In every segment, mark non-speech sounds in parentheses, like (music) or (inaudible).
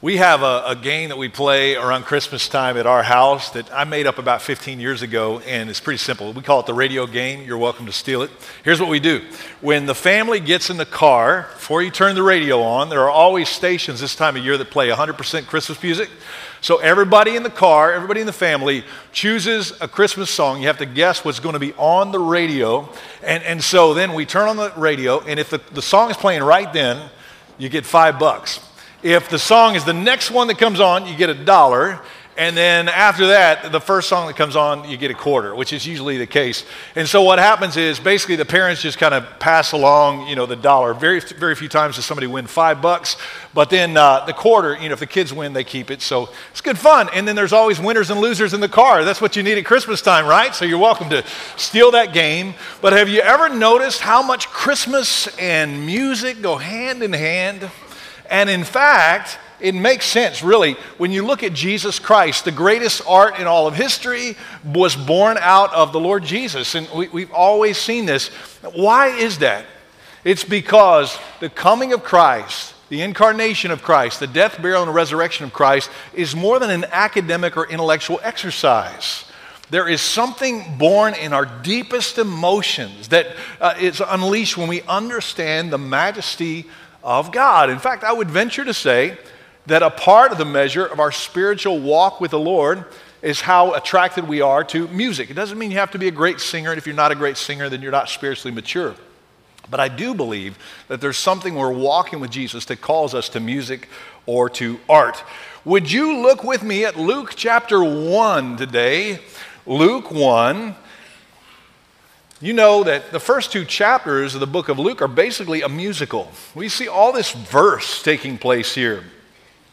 We have a, a, game that we play around Christmas time at our house that I made up about 15 years ago, and it's pretty simple. We call it the radio game. You're welcome to steal it. Here's what we do when the family gets in the car, before you turn the radio on, there are always stations this time of year that play 100% Christmas music. So everybody in the car, everybody in the family chooses a Christmas song. You have to guess what's going to be on the radio. And, and so then we turn on the radio, and if the, the song is playing right then, you get five bucks. If the song is the next one that comes on, you get a dollar. And then after that, the first song that comes on, you get a quarter, which is usually the case. And so what happens is basically the parents just kind of pass along, you know, the dollar. Very, very few times does somebody win five bucks, but then uh, the quarter, you know, if the kids win, they keep it. So it's good fun. And then there's always winners and losers in the car. That's what you need at Christmas time, right? So you're welcome to steal that game. But have you ever noticed how much Christmas and music go hand in hand? And in fact, it makes sense, really, when you look at Jesus Christ. The greatest art in all of history was born out of the Lord Jesus. And we, have always seen this. Why is that? It's because the coming of Christ, the incarnation of Christ, the death, burial, and resurrection of Christ is more than an academic or intellectual exercise. There is something born in our deepest emotions that uh, is unleashed when we understand the majesty of God. In fact, I would venture to say that a part of the measure of our spiritual walk with the Lord is how attracted we are to music. It doesn't mean you have to be a great singer, and if you're not a great singer, then you're not spiritually mature. But I do believe that there's something we're walking with Jesus that calls us to music or to art. Would you look with me at Luke chapter 1 today? Luke 1. You know that the first two chapters of the book of Luke are basically a musical. We see all this verse taking place here.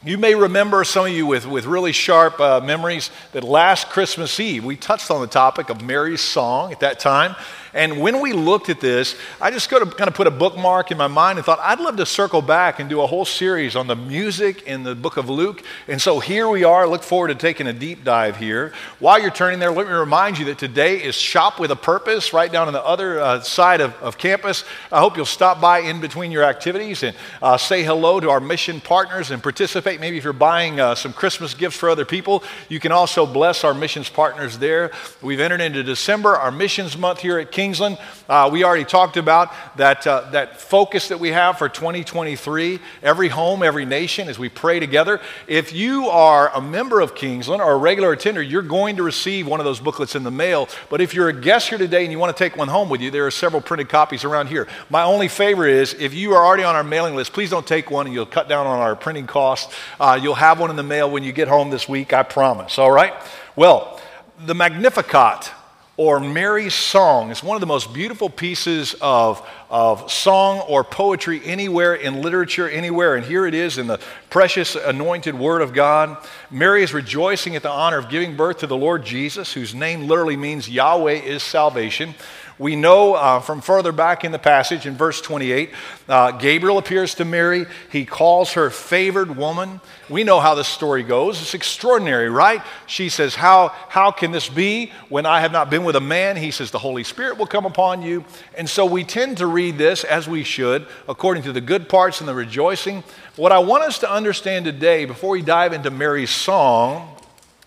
You may remember, some of you with, with really sharp uh, memories, that last Christmas Eve we touched on the topic of Mary's song at that time. And when we looked at this, I just kind of put a bookmark in my mind and thought, I'd love to circle back and do a whole series on the music in the book of Luke. And so here we are. Look forward to taking a deep dive here. While you're turning there, let me remind you that today is Shop with a Purpose right down on the other uh, side of, of campus. I hope you'll stop by in between your activities and uh, say hello to our mission partners and participate. Maybe if you're buying uh, some Christmas gifts for other people, you can also bless our missions partners there. We've entered into December, our missions month here at King. Kingsland. Uh, we already talked about that, uh, that focus that we have for 2023, every home, every nation, as we pray together. If you are a member of Kingsland or a regular attender, you're going to receive one of those booklets in the mail. But if you're a guest here today and you want to take one home with you, there are several printed copies around here. My only favor is if you are already on our mailing list, please don't take one and you'll cut down on our printing costs. Uh, you'll have one in the mail when you get home this week, I promise. All right? Well, the Magnificat or Mary's Song is one of the most beautiful pieces of, of song or poetry anywhere in literature, anywhere. And here it is in the precious anointed Word of God. Mary is rejoicing at the honor of giving birth to the Lord Jesus, whose name literally means Yahweh is salvation. We know uh, from further back in the passage in verse 28, uh, Gabriel appears to Mary. He calls her favored woman. We know how the story goes. It's extraordinary, right? She says, how, how can this be when I have not been with a man? He says, The Holy Spirit will come upon you. And so we tend to read this as we should, according to the good parts and the rejoicing. What I want us to understand today, before we dive into Mary's song,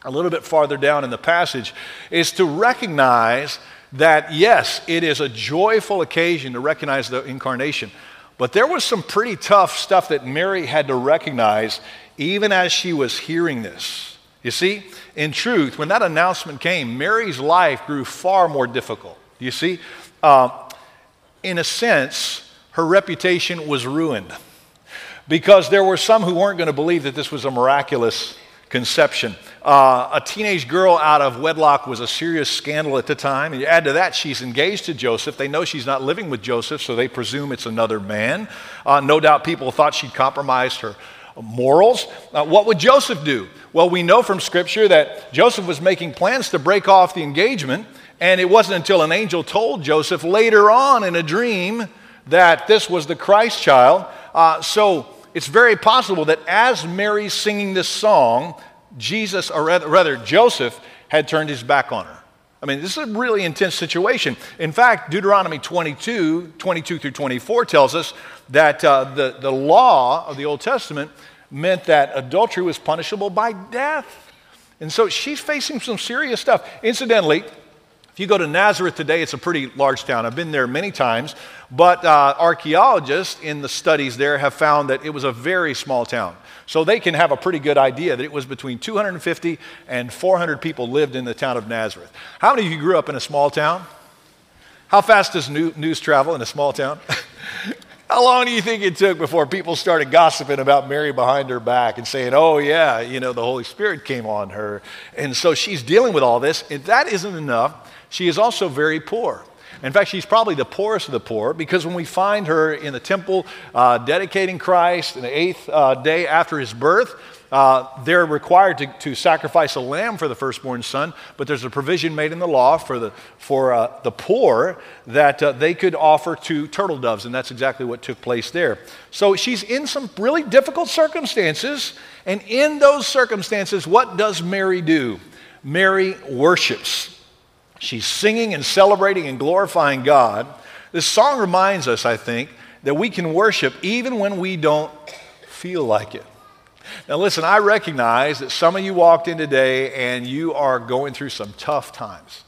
a little bit farther down in the passage, is to recognize that yes, it is a joyful occasion to recognize the incarnation. But there was some pretty tough stuff that Mary had to recognize even as she was hearing this. You see, in truth, when that announcement came, Mary's life grew far more difficult. You see, uh, in a sense, her reputation was ruined because there were some who weren't going to believe that this was a miraculous conception. Uh, a teenage girl out of wedlock was a serious scandal at the time. And you add to that, she's engaged to Joseph. They know she's not living with Joseph, so they presume it's another man. Uh, no doubt people thought she'd compromised her morals. Uh, what would Joseph do? Well, we know from Scripture that Joseph was making plans to break off the engagement, and it wasn't until an angel told Joseph later on in a dream that this was the Christ child. Uh, so it's very possible that as Mary's singing this song, Jesus, or rather, rather, Joseph, had turned his back on her. I mean, this is a really intense situation. In fact, Deuteronomy 22, 22 through 24 tells us that uh, the, the law of the Old Testament meant that adultery was punishable by death. And so she's facing some serious stuff. Incidentally, if you go to Nazareth today, it's a pretty large town. I've been there many times, but uh, archaeologists in the studies there have found that it was a very small town. So they can have a pretty good idea that it was between 250 and 400 people lived in the town of Nazareth. How many of you grew up in a small town? How fast does news travel in a small town? (laughs) How long do you think it took before people started gossiping about Mary behind her back and saying, oh, yeah, you know, the Holy Spirit came on her? And so she's dealing with all this. If that isn't enough, she is also very poor. In fact, she's probably the poorest of the poor because when we find her in the temple uh, dedicating Christ in the eighth uh, day after his birth, uh, they're required to, to, sacrifice a lamb for the firstborn son, but there's a provision made in the law for the, for, uh, the poor that uh, they could offer two turtle doves, and that's exactly what took place there. So she's in some really difficult circumstances, and in those circumstances, what does Mary do? Mary worships. She's singing and celebrating and glorifying God. This song reminds us, I think, that we can worship even when we don't feel like it. Now, listen, I recognize that some of you walked in today and you are going through some tough times.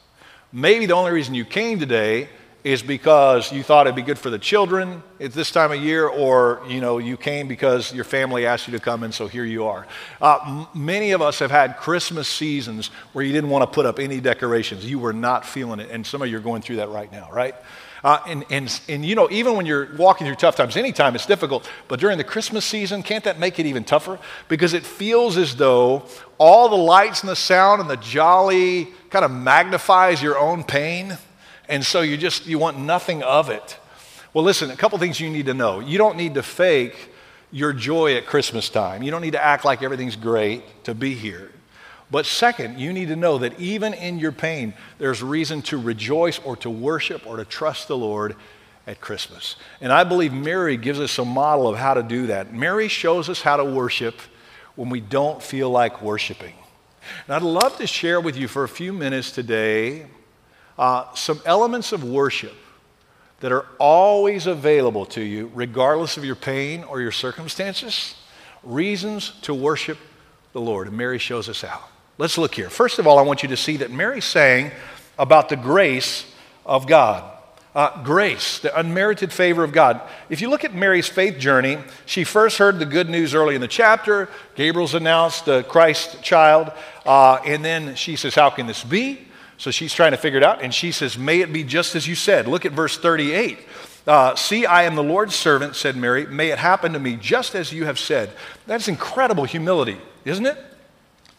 Maybe the only reason you came today is because you thought it'd be good for the children at this time of year, or you know you came because your family asked you to come, and so here you are. Uh, m- many of us have had Christmas seasons where you didn't want to put up any decorations. You were not feeling it, and some of you are going through that right now, right? Uh, and, and, and you know, even when you're walking through tough times, anytime it's difficult, but during the Christmas season, can't that make it even tougher? Because it feels as though all the lights and the sound and the jolly kind of magnifies your own pain and so you just you want nothing of it. Well, listen, a couple things you need to know. You don't need to fake your joy at Christmas time. You don't need to act like everything's great to be here. But second, you need to know that even in your pain, there's reason to rejoice or to worship or to trust the Lord at Christmas. And I believe Mary gives us a model of how to do that. Mary shows us how to worship when we don't feel like worshiping. And I'd love to share with you for a few minutes today uh, some elements of worship that are always available to you, regardless of your pain or your circumstances. Reasons to worship the Lord. And Mary shows us how. Let's look here. First of all, I want you to see that Mary's saying about the grace of God. Uh, grace, the unmerited favor of God. If you look at Mary's faith journey, she first heard the good news early in the chapter. Gabriel's announced the Christ child. Uh, and then she says, How can this be? So she's trying to figure it out, and she says, May it be just as you said. Look at verse 38. Uh, See, I am the Lord's servant, said Mary. May it happen to me just as you have said. That's incredible humility, isn't it?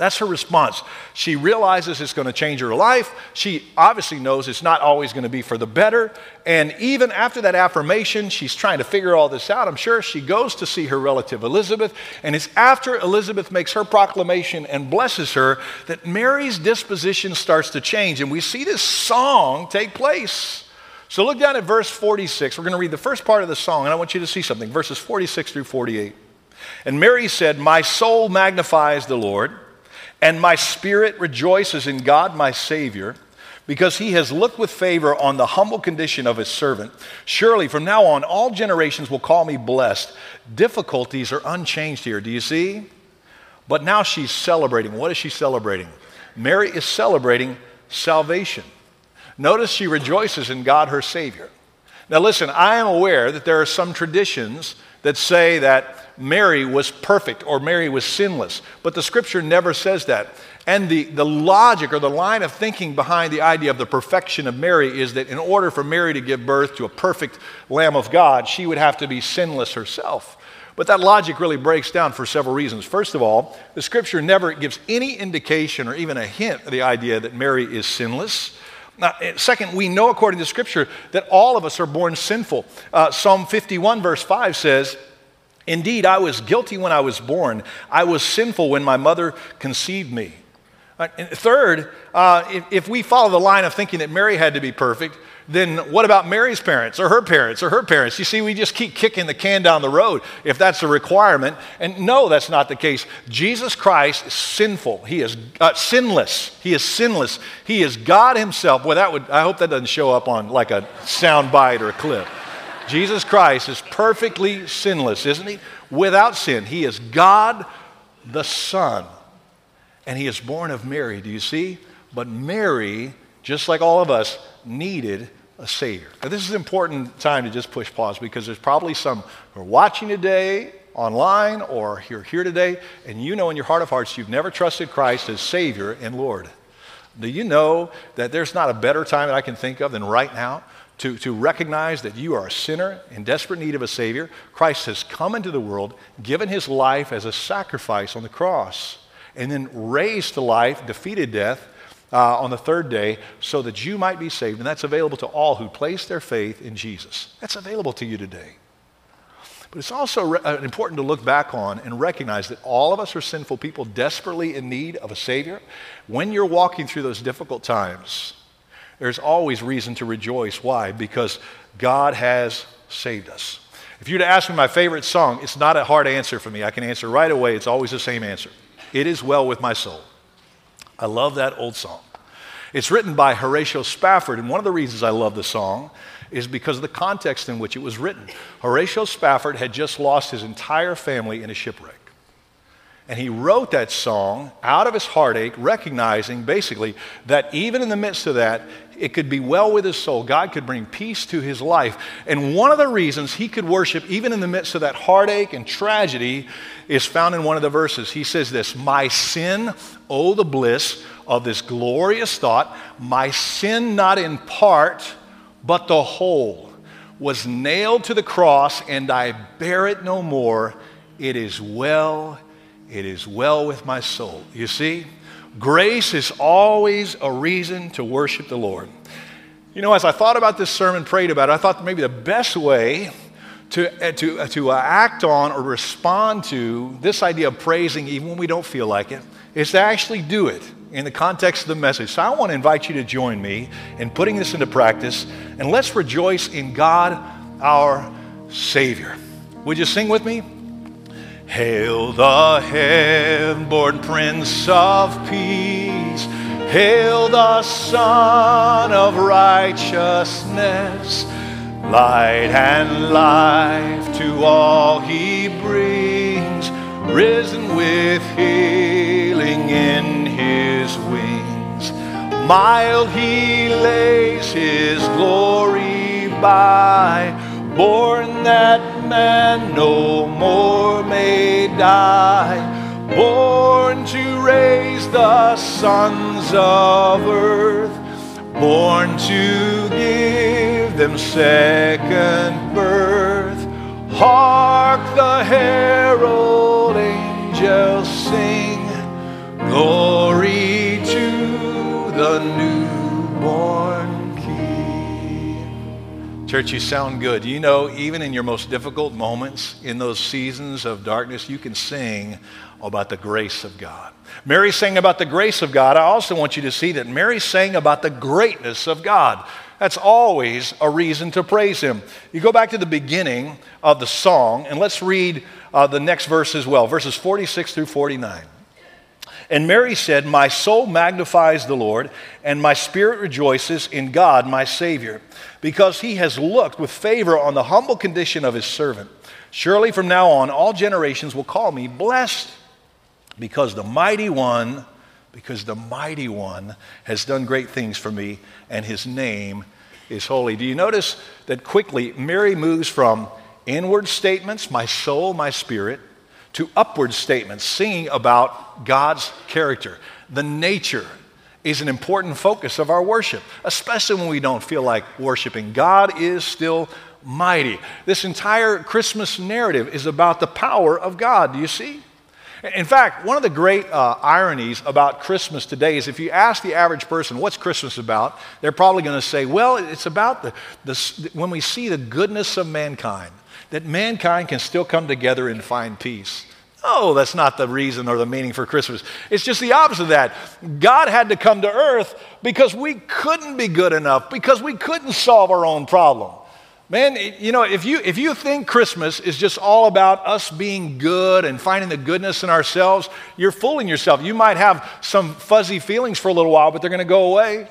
That's her response. She realizes it's going to change her life. She obviously knows it's not always going to be for the better. And even after that affirmation, she's trying to figure all this out. I'm sure she goes to see her relative Elizabeth. And it's after Elizabeth makes her proclamation and blesses her that Mary's disposition starts to change. And we see this song take place. So look down at verse 46. We're going to read the first part of the song, and I want you to see something verses 46 through 48. And Mary said, My soul magnifies the Lord and my spirit rejoices in God my Savior, because he has looked with favor on the humble condition of his servant. Surely from now on, all generations will call me blessed. Difficulties are unchanged here. Do you see? But now she's celebrating. What is she celebrating? Mary is celebrating salvation. Notice she rejoices in God her Savior. Now, listen, I am aware that there are some traditions that say that Mary was perfect or Mary was sinless. But the scripture never says that. And the, the logic or the line of thinking behind the idea of the perfection of Mary is that in order for Mary to give birth to a perfect Lamb of God, she would have to be sinless herself. But that logic really breaks down for several reasons. First of all, the scripture never gives any indication or even a hint of the idea that Mary is sinless. Now, eh, second, we know according to Scripture that all of us are born sinful. Uh, Psalm 51, verse 5 says, Indeed, I was guilty when I was born. I was sinful when my mother conceived me. Uh, third, uh, if, if, we follow the line of thinking that Mary had to be perfect, then what about Mary's parents or her parents or her parents? You see, we just keep kicking the can down the road if that's a requirement. And no, that's not the case. Jesus Christ is sinful. He is uh, sinless. He is sinless. He is God Himself. Well, that would, I hope that doesn't show up on like a sound bite or a clip. Jesus Christ is perfectly sinless, isn't he? without sin. He is God the Son. And he is born of Mary. Do you see? But Mary, just like all of us, needed a Savior. Now, this is an important time to just push pause because there's probably some who are watching today online or you're here today, and you know in your heart of hearts you've never trusted Christ as Savior and Lord. Do you know that there's not a better time that I can think of than right now to, to recognize that you are a sinner in desperate need of a Savior? Christ has come into the world, given his life as a sacrifice on the cross, and then raised to life, defeated death. Uh, on the third day, so that you might be saved. And that's available to all who place their faith in Jesus. That's available to you today. But it's also re- uh, important to look back on and recognize that all of us are sinful people desperately in need of a Savior. When you're walking through those difficult times, there's always reason to rejoice. Why? Because God has saved us. If you were to ask me my favorite song, it's not a hard answer for me. I can answer right away. It's always the same answer. It is well with my soul. I love that old song. It's written by Horatio Spafford, and one of the reasons I love the song is because of the context in which it was written. Horatio Spafford had just lost his entire family in a shipwreck. And he wrote that song out of his heartache, recognizing basically that even in the midst of that, it could be well with his soul. God could bring peace to his life. And one of the reasons he could worship, even in the midst of that heartache and tragedy, is found in one of the verses. He says this My sin, oh, the bliss of this glorious thought, my sin not in part but the whole was nailed to the cross, and I bear it no more. It is well, it is well with my soul. You see, grace is always a reason to worship the Lord. You know, as I thought about this sermon, prayed about it, I thought maybe the best way to, uh, to, uh, to uh, act on or respond to this idea of praising even when we don't feel like it is to actually do it in the context of the message. So I want to invite you to join me in putting this into practice and let's rejoice in God our Savior. Would you sing with me? Hail the heaven-born Prince of Peace. Hail the Sun of Righteousness. Light and life to all he brings, risen with healing in his wings. Mild he lays his glory by, born that man no more may die, born to raise the sons of earth, born to give them second birth. Hark the herald angels sing Glory to the newborn Church, you sound good. You know, even in your most difficult moments, in those seasons of darkness, you can sing about the grace of God. Mary sang about the grace of God. I also want you to see that Mary sang about the greatness of God. That's always a reason to praise Him. You go back to the beginning of the song, and let's read uh, the next verse as well, verses 46 through 49. And Mary said, My soul magnifies the Lord, and my spirit rejoices in God, my Savior, because he has looked with favor on the humble condition of his servant. Surely from now on, all generations will call me blessed, because the mighty one, because the mighty one has done great things for me, and his name is holy. Do you notice that quickly Mary moves from inward statements, my soul, my spirit, to upward statements, singing about God's character. The nature is an important focus of our worship, especially when we don't feel like worshiping. God is still mighty. This entire Christmas narrative is about the power of God. Do you see? In fact, one of the great uh, ironies about Christmas today is if you ask the average person, what's Christmas about? They're probably going to say, well, it's about the, the, when we see the goodness of mankind that mankind can still come together and find peace. No, that's not the reason or the meaning for Christmas. It's just the opposite of that. God had to come to earth because we couldn't be good enough, because we couldn't solve our own problem. Man, you know, if you, if you think Christmas is just all about us being good and finding the goodness in ourselves, you're fooling yourself. You might have some fuzzy feelings for a little while, but they're going to go away.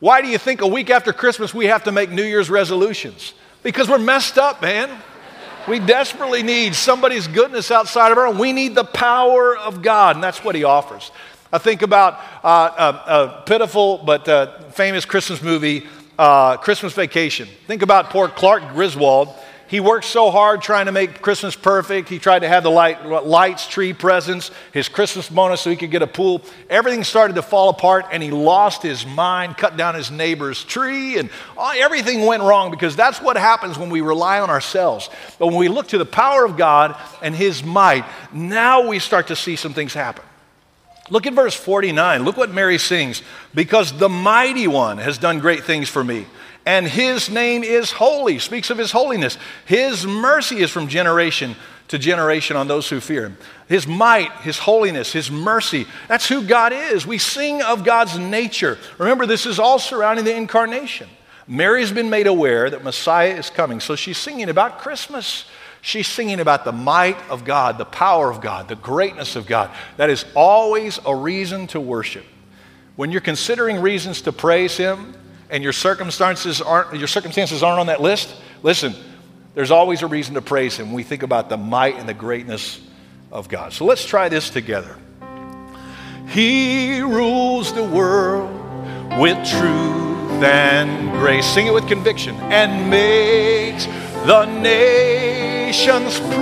Why do you think a week after Christmas we have to make New Year's resolutions? Because we're messed up, man. We desperately need somebody's goodness outside of our own. We need the power of God, and that's what He offers. I think about uh, a, a, pitiful but uh, famous Christmas movie, uh, Christmas Vacation. Think about poor Clark Griswold he worked so hard trying to make Christmas perfect. He tried to have the light, lights, tree presents, his Christmas bonus so he could get a pool. Everything started to fall apart, and he lost his mind, cut down his neighbor's tree, and everything went wrong because that's what happens when we rely on ourselves. But when we look to the power of God and his might, now we start to see some things happen. Look at verse 49. Look what Mary sings. Because the mighty one has done great things for me and his name is holy, speaks of his holiness. His mercy is from generation to generation on those who fear him. His might, his holiness, his mercy, that's who God is. We sing of God's nature. Remember, this is all surrounding the incarnation. Mary's been made aware that Messiah is coming, so she's singing about Christmas. She's singing about the might of God, the power of God, the greatness of God. That is always a reason to worship. When you're considering reasons to praise Him, and your circumstances aren't your circumstances aren't on that list, listen, there's always a reason to praise him. We think about the might and the greatness of God. So let's try this together. He rules the world with truth and grace. Sing it with conviction and makes the nations prove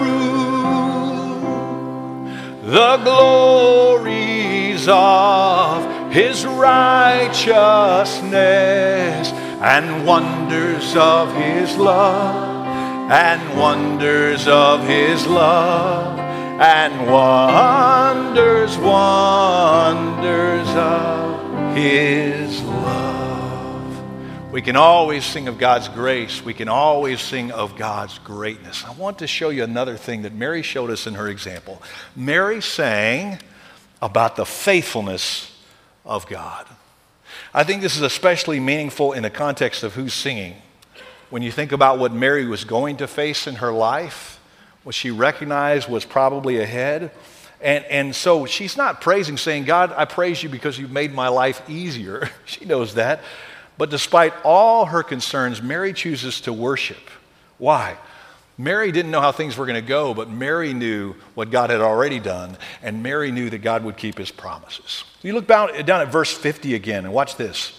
the glories of his righteousness and wonders of his love and wonders of his love and wonders wonders of his love we can always sing of God's grace. We can always sing of God's greatness. I want to show you another thing that Mary showed us in her example. Mary sang about the faithfulness of God. I think this is especially meaningful in the context of who's singing. When you think about what Mary was going to face in her life, what she recognized was probably ahead. And, and so she's not praising, saying, God, I praise you because you've made my life easier. (laughs) she knows that. But despite all her concerns, Mary chooses to worship. Why? Mary didn't know how things were going to go, but Mary knew what God had already done, and Mary knew that God would keep his promises. You look down, at verse 50 again, and watch this.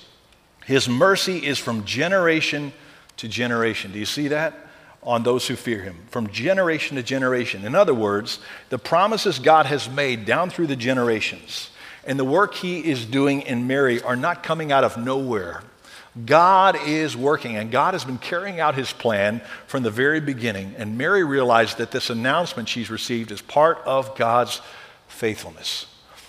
His mercy is from generation to generation. Do you see that? On those who fear him, from generation to generation. In other words, the promises God has made down through the generations and the work he is doing in Mary are not coming out of nowhere. God is working, and God has been carrying out his plan from the very beginning. And Mary realized that this announcement she's received is part of God's faithfulness.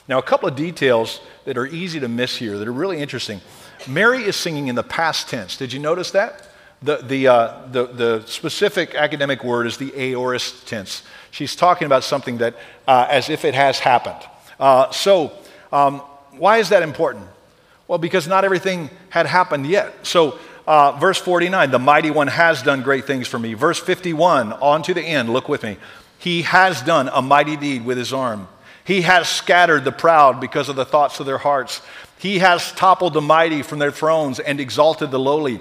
Now, a couple of details that are easy to miss here that are really interesting. Mary is singing in the past tense. Did you notice that? The, the, uh, the, the specific academic word is the aorist tense. She's talking about something that uh, as if it has happened. Uh, so, um, why is that important? Well, because not everything had happened yet. So, uh, verse 49, the mighty one has done great things for me. Verse 51, on to the end, look with me. He has done a mighty deed with his arm. He has scattered the proud because of the thoughts of their hearts. He has toppled the mighty from their thrones and exalted the lowly.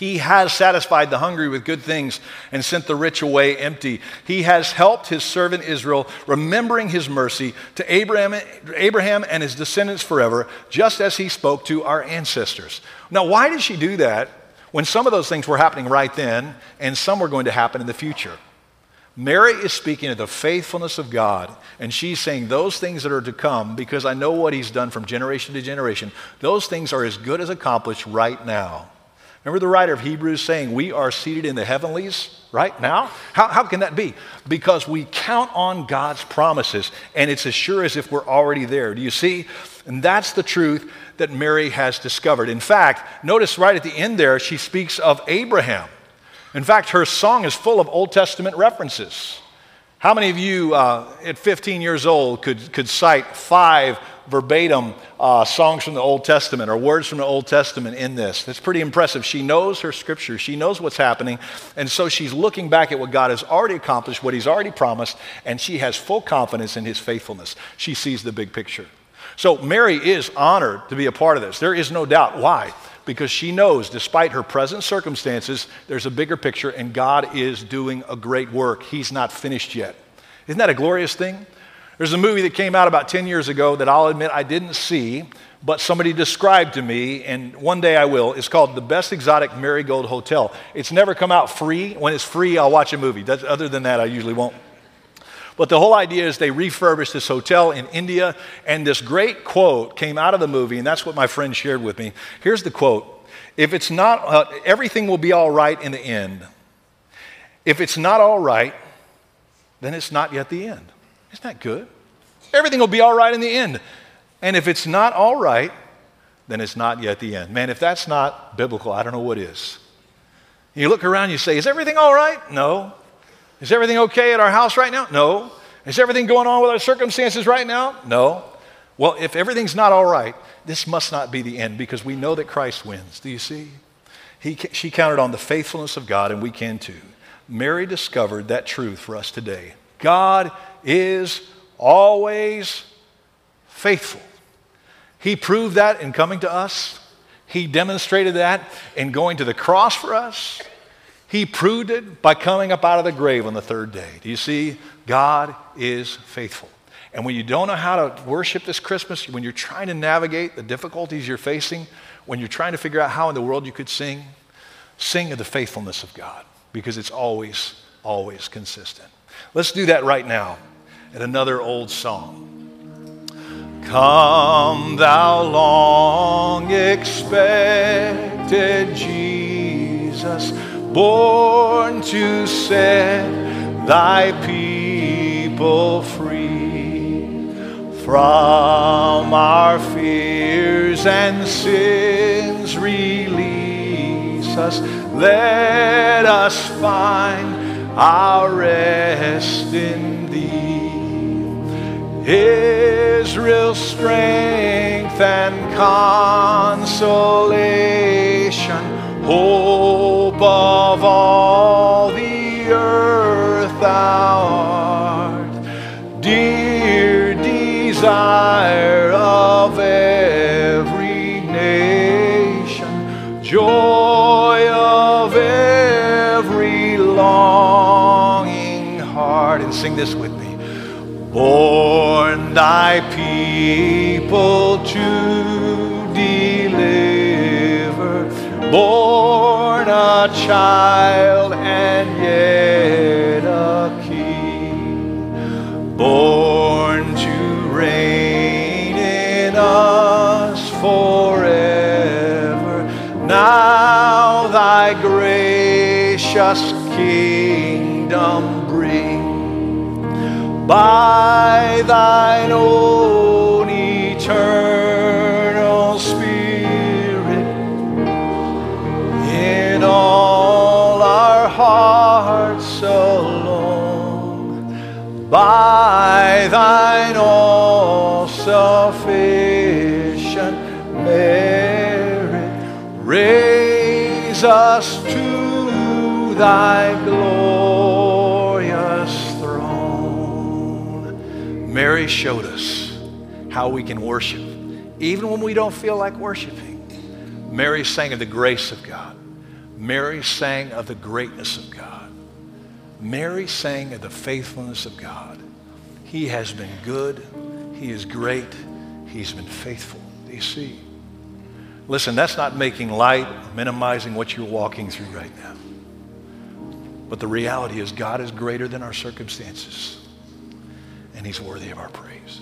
He has satisfied the hungry with good things and sent the rich away empty. He has helped his servant Israel, remembering his mercy to Abraham, Abraham and his descendants forever, just as he spoke to our ancestors. Now, why did she do that when some of those things were happening right then and some were going to happen in the future? Mary is speaking of the faithfulness of God, and she's saying those things that are to come, because I know what He's done from generation to generation, those things are as good as accomplished right now. Remember the writer of Hebrews saying, We are seated in the heavenlies right now? How, how can that be? Because we count on God's promises, and it's as sure as if we're already there. Do you see? And that's the truth that Mary has discovered. In fact, notice right at the end there, she speaks of Abraham. In fact, her song is full of Old Testament references. How many of you uh, at 15 years old could, could cite five verbatim uh, songs from the Old Testament or words from the Old Testament in this. That's pretty impressive. She knows her scripture, she knows what's happening, and so she's looking back at what God has already accomplished, what He's already promised, and she has full confidence in His faithfulness. She sees the big picture. So Mary is honored to be a part of this. There is no doubt. Why? Because she knows, despite her present circumstances, there's a bigger picture and God is doing a great work. He's not finished yet. Isn't that a glorious thing? There's a movie that came out about 10 years ago that I'll admit I didn't see, but somebody described to me, and one day I will. It's called The Best Exotic Marigold Hotel. It's never come out free. When it's free, I'll watch a movie. That's, other than that, I usually won't. But the whole idea is they refurbished this hotel in India, and this great quote came out of the movie, and that's what my friend shared with me. Here's the quote If it's not, uh, everything will be all right in the end. If it's not all right, then it's not yet the end. Isn't that good? Everything will be all right in the end. And if it's not all right, then it's not yet the end. Man, if that's not biblical, I don't know what is. You look around, you say, Is everything all right? No. Is everything okay at our house right now? No. Is everything going on with our circumstances right now? No. Well, if everything's not all right, this must not be the end because we know that Christ wins. Do you see? He, she counted on the faithfulness of God, and we can too. Mary discovered that truth for us today. God is always faithful. He proved that in coming to us. He demonstrated that in going to the cross for us. He proved it by coming up out of the grave on the third day. Do you see? God is faithful. And when you don't know how to worship this Christmas, when you're trying to navigate the difficulties you're facing, when you're trying to figure out how in the world you could sing, sing of the faithfulness of God because it's always, always consistent. Let's do that right now at another old song. Come, thou long expected Jesus, born to set thy people free from our fears and sins. Release us, let us find our rest in thee. Israel's strength and consolation, hope of all the earth thou art, dear desire of every nation, joy of every. And sing this with me. Born thy people to deliver, born a child and yet a king, born to reign in us forever. Now thy gracious kingdom by thine own eternal spirit. In all our hearts alone by thine all sufficient merit raise us to thy glorious Mary showed us how we can worship, even when we don't feel like worshiping. Mary sang of the grace of God. Mary sang of the greatness of God. Mary sang of the faithfulness of God. He has been good. He is great. He's been faithful. Do you see? Listen, that's not making light minimizing what you're walking through right now. But the reality is, God is greater than our circumstances, and He's worthy of our praise.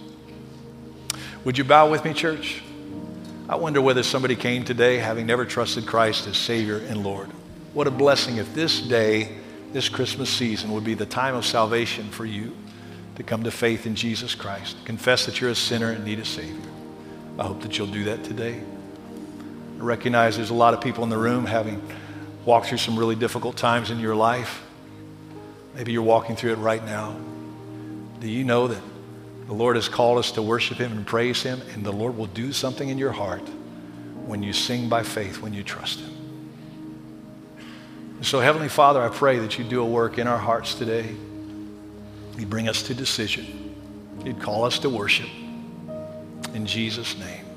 Would you bow with me, church? I wonder whether somebody came today having never trusted Christ as Savior and Lord. What a blessing if this day, this Christmas season, would be the time of salvation for you to come to faith in Jesus Christ. Confess that you're a sinner and need a Savior. I hope that you'll do that today. I recognize there's a lot of people in the room having walked through some really difficult times in your life. Maybe you're walking through it right now. Do you know that the Lord has called us to worship Him and praise Him, and the Lord will do something in your heart when you sing by faith, when you trust Him? So, Heavenly Father, I pray that you do a work in our hearts today. You bring us to decision. You'd call us to worship. In Jesus' name.